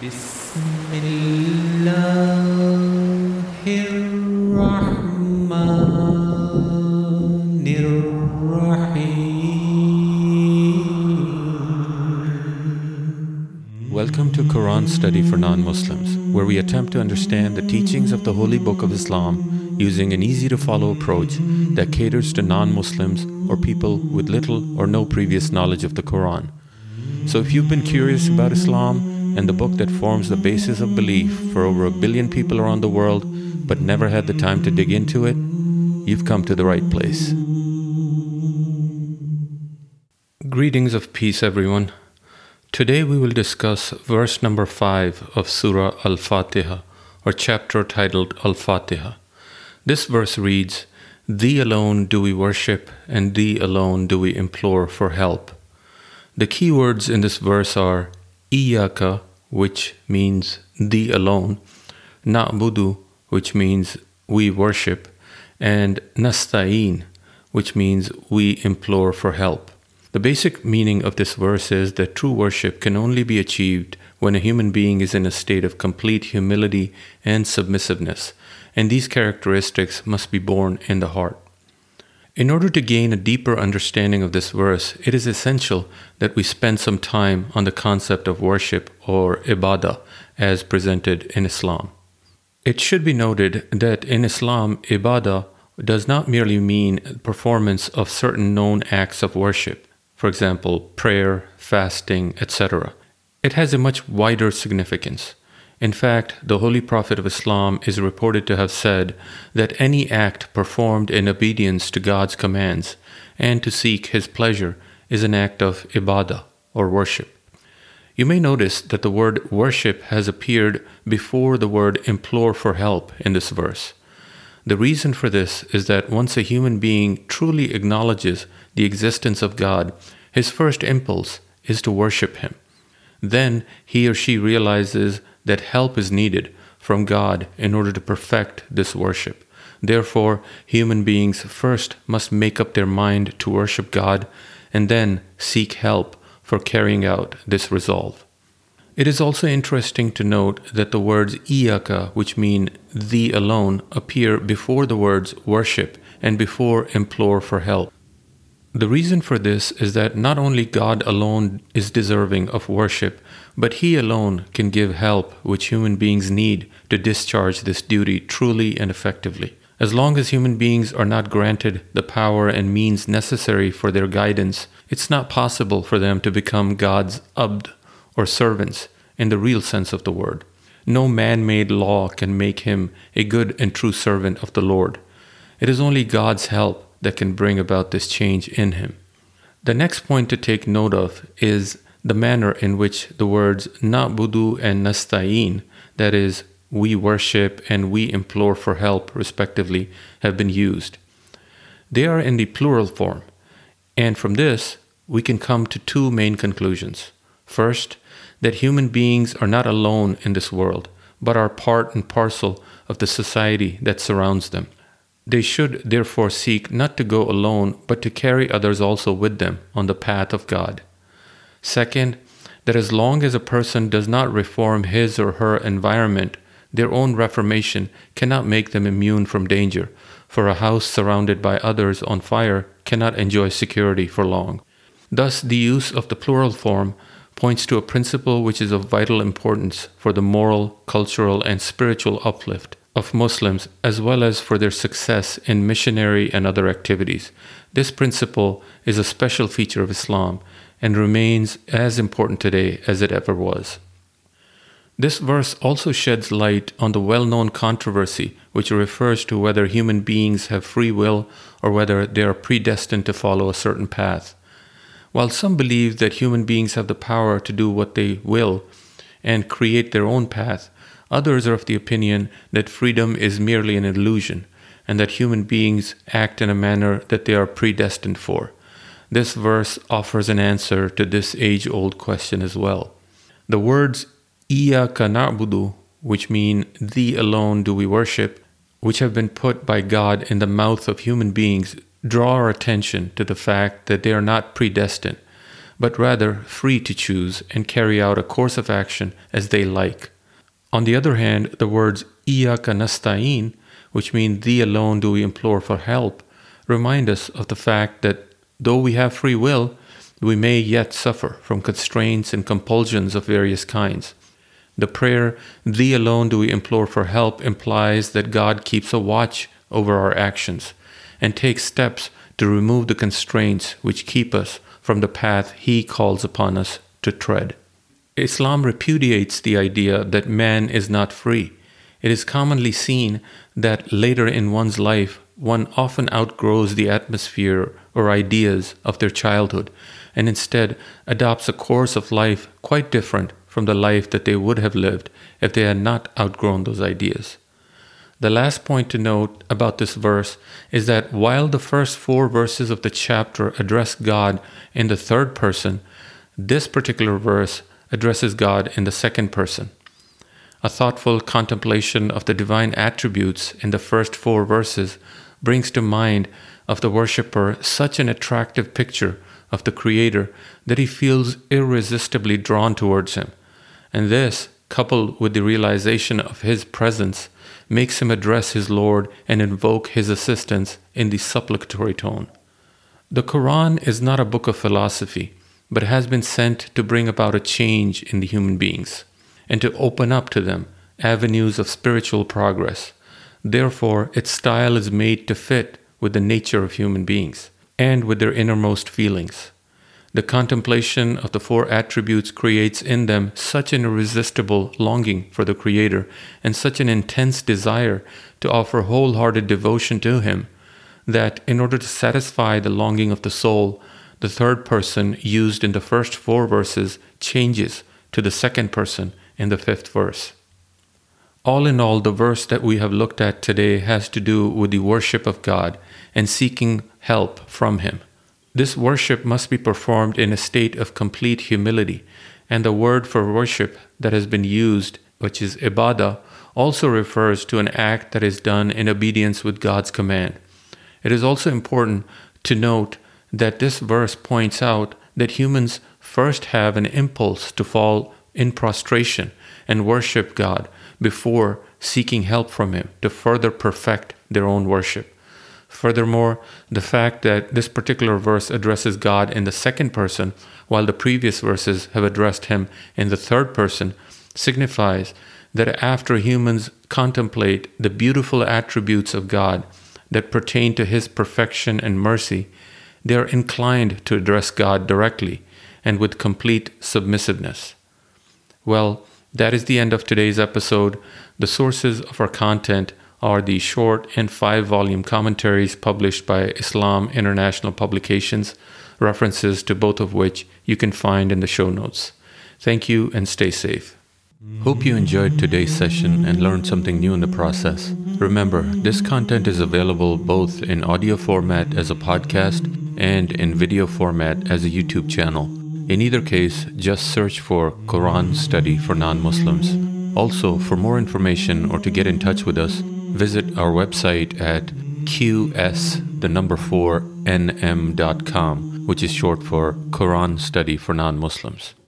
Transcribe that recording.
Welcome to Quran Study for Non-Muslims, where we attempt to understand the teachings of the Holy Book of Islam using an easy-to-follow approach that caters to non-Muslims or people with little or no previous knowledge of the Quran. So if you've been curious about Islam and the book that forms the basis of belief for over a billion people around the world but never had the time to dig into it, you've come to the right place. Greetings of peace, everyone. Today we will discuss verse number 5 of Surah Al Fatiha, or chapter titled Al Fatiha. This verse reads Thee alone do we worship, and Thee alone do we implore for help. The key words in this verse are Iyaka, which means Thee alone, Na'budu, which means we worship, and Nasta'een, which means we implore for help. The basic meaning of this verse is that true worship can only be achieved when a human being is in a state of complete humility and submissiveness, and these characteristics must be born in the heart. In order to gain a deeper understanding of this verse, it is essential that we spend some time on the concept of worship or ibadah as presented in Islam. It should be noted that in Islam, ibadah does not merely mean performance of certain known acts of worship, for example, prayer, fasting, etc. It has a much wider significance. In fact, the Holy Prophet of Islam is reported to have said that any act performed in obedience to God's commands and to seek His pleasure is an act of ibadah or worship. You may notice that the word worship has appeared before the word implore for help in this verse. The reason for this is that once a human being truly acknowledges the existence of God, his first impulse is to worship Him. Then he or she realizes that help is needed from God in order to perfect this worship. Therefore, human beings first must make up their mind to worship God and then seek help for carrying out this resolve. It is also interesting to note that the words iyaka, which mean thee alone, appear before the words worship and before implore for help. The reason for this is that not only God alone is deserving of worship, but He alone can give help which human beings need to discharge this duty truly and effectively. As long as human beings are not granted the power and means necessary for their guidance, it's not possible for them to become God's abd, or servants, in the real sense of the word. No man made law can make him a good and true servant of the Lord. It is only God's help that can bring about this change in him. The next point to take note of is the manner in which the words na'budu and nasta'in, that is, we worship and we implore for help, respectively, have been used. They are in the plural form, and from this we can come to two main conclusions. First, that human beings are not alone in this world, but are part and parcel of the society that surrounds them. They should therefore seek not to go alone, but to carry others also with them on the path of God. Second, that as long as a person does not reform his or her environment, their own reformation cannot make them immune from danger, for a house surrounded by others on fire cannot enjoy security for long. Thus, the use of the plural form points to a principle which is of vital importance for the moral, cultural, and spiritual uplift of Muslims as well as for their success in missionary and other activities. This principle is a special feature of Islam and remains as important today as it ever was. This verse also sheds light on the well known controversy which refers to whether human beings have free will or whether they are predestined to follow a certain path. While some believe that human beings have the power to do what they will and create their own path, Others are of the opinion that freedom is merely an illusion and that human beings act in a manner that they are predestined for. This verse offers an answer to this age old question as well. The words Iyaka na'budu, which mean Thee alone do we worship, which have been put by God in the mouth of human beings, draw our attention to the fact that they are not predestined, but rather free to choose and carry out a course of action as they like. On the other hand, the words Iyaka nasta'in, which mean thee alone do we implore for help, remind us of the fact that though we have free will, we may yet suffer from constraints and compulsions of various kinds. The prayer, Thee alone do we implore for help, implies that God keeps a watch over our actions and takes steps to remove the constraints which keep us from the path He calls upon us to tread. Islam repudiates the idea that man is not free. It is commonly seen that later in one's life, one often outgrows the atmosphere or ideas of their childhood and instead adopts a course of life quite different from the life that they would have lived if they had not outgrown those ideas. The last point to note about this verse is that while the first four verses of the chapter address God in the third person, this particular verse addresses God in the second person. A thoughtful contemplation of the divine attributes in the first four verses brings to mind of the worshipper such an attractive picture of the Creator that he feels irresistibly drawn towards him. And this, coupled with the realization of his presence, makes him address his Lord and invoke his assistance in the supplicatory tone. The Quran is not a book of philosophy, but has been sent to bring about a change in the human beings and to open up to them avenues of spiritual progress. Therefore, its style is made to fit with the nature of human beings and with their innermost feelings. The contemplation of the four attributes creates in them such an irresistible longing for the Creator and such an intense desire to offer wholehearted devotion to Him that, in order to satisfy the longing of the soul, the third person used in the first four verses changes to the second person in the fifth verse. All in all, the verse that we have looked at today has to do with the worship of God and seeking help from Him. This worship must be performed in a state of complete humility, and the word for worship that has been used, which is ibadah, also refers to an act that is done in obedience with God's command. It is also important to note that this verse points out that humans first have an impulse to fall in prostration and worship God before seeking help from Him to further perfect their own worship. Furthermore, the fact that this particular verse addresses God in the second person, while the previous verses have addressed Him in the third person, signifies that after humans contemplate the beautiful attributes of God that pertain to His perfection and mercy, they are inclined to address God directly and with complete submissiveness. Well, that is the end of today's episode. The sources of our content are the short and five volume commentaries published by Islam International Publications, references to both of which you can find in the show notes. Thank you and stay safe. Hope you enjoyed today's session and learned something new in the process. Remember, this content is available both in audio format as a podcast and in video format as a YouTube channel. In either case, just search for Quran Study for Non Muslims. Also, for more information or to get in touch with us, visit our website at qs the number 4 nm.com which is short for Quran Study for Non-Muslims.